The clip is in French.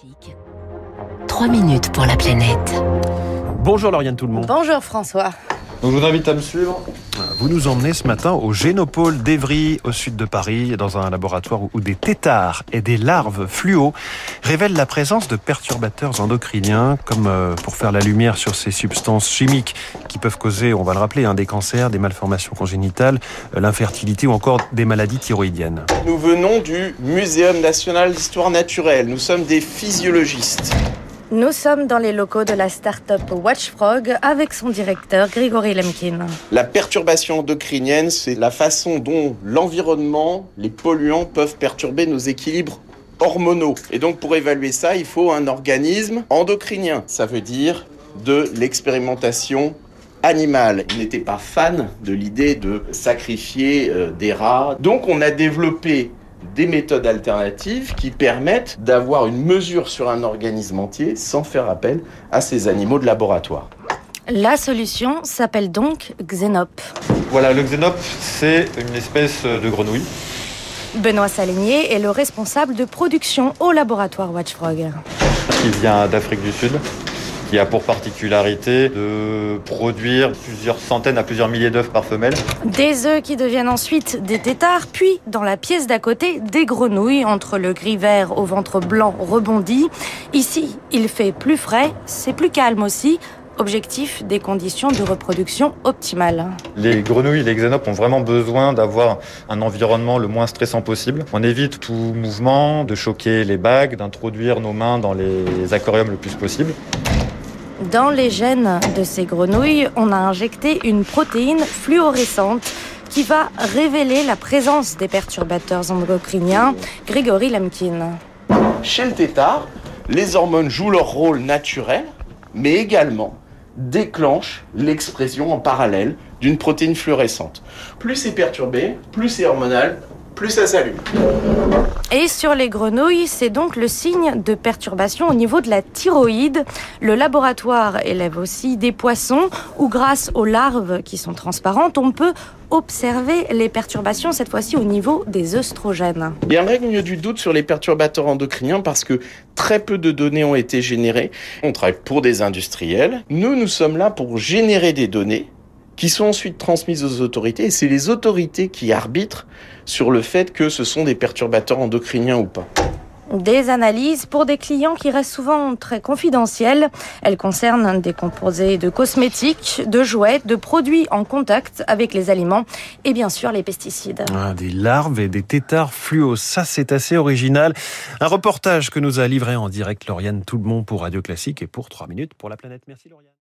Classique. 3 minutes pour la planète. Bonjour Lauriane tout le monde. Bonjour François. Donc je vous invite à me suivre. Vous nous emmenez ce matin au Génopôle d'Evry, au sud de Paris, dans un laboratoire où des têtards et des larves fluo révèlent la présence de perturbateurs endocriniens, comme euh, pour faire la lumière sur ces substances chimiques qui peuvent causer, on va le rappeler, hein, des cancers, des malformations congénitales, euh, l'infertilité ou encore des maladies thyroïdiennes. Nous venons du Muséum national d'histoire naturelle. Nous sommes des physiologistes. Nous sommes dans les locaux de la start-up Watchfrog avec son directeur Grigory Lemkin. La perturbation endocrinienne, c'est la façon dont l'environnement, les polluants peuvent perturber nos équilibres hormonaux. Et donc pour évaluer ça, il faut un organisme endocrinien. Ça veut dire de l'expérimentation animale. Il n'était pas fan de l'idée de sacrifier euh, des rats. Donc on a développé des méthodes alternatives qui permettent d'avoir une mesure sur un organisme entier sans faire appel à ces animaux de laboratoire. La solution s'appelle donc Xenop. Voilà, le xénope, c'est une espèce de grenouille. Benoît Saligné est le responsable de production au laboratoire Watchfrog. qui vient d'Afrique du Sud, qui a pour particularité de produire plusieurs centaines à plusieurs milliers d'œufs par femelle. Des œufs qui deviennent ensuite des têtards, puis dans la pièce d'à côté, des grenouilles entre le gris vert au ventre blanc rebondi. Ici, il fait plus frais, c'est plus calme aussi. Objectif des conditions de reproduction optimales. Les grenouilles et les xénopes ont vraiment besoin d'avoir un environnement le moins stressant possible. On évite tout mouvement, de choquer les bagues, d'introduire nos mains dans les aquariums le plus possible. Dans les gènes de ces grenouilles, on a injecté une protéine fluorescente qui va révéler la présence des perturbateurs endocriniens. Grigory Lemkin. Chez le tétard, les hormones jouent leur rôle naturel, mais également déclenchent l'expression en parallèle d'une protéine fluorescente. Plus c'est perturbé, plus c'est hormonal, plus ça s'allume. Et sur les grenouilles, c'est donc le signe de perturbation au niveau de la thyroïde. Le laboratoire élève aussi des poissons où grâce aux larves qui sont transparentes, on peut observer les perturbations, cette fois-ci au niveau des œstrogènes. Il y a un règne du doute sur les perturbateurs endocriniens parce que très peu de données ont été générées. On travaille pour des industriels. Nous, nous sommes là pour générer des données qui sont ensuite transmises aux autorités et c'est les autorités qui arbitrent sur le fait que ce sont des perturbateurs endocriniens ou pas. Des analyses pour des clients qui restent souvent très confidentielles. Elles concernent des composés de cosmétiques, de jouets, de produits en contact avec les aliments et bien sûr les pesticides. Ah, des larves et des têtards fluo, ça c'est assez original. Un reportage que nous a livré en direct Lauriane Tout-le-Monde pour Radio Classique et pour 3 minutes pour la planète. Merci Lauriane.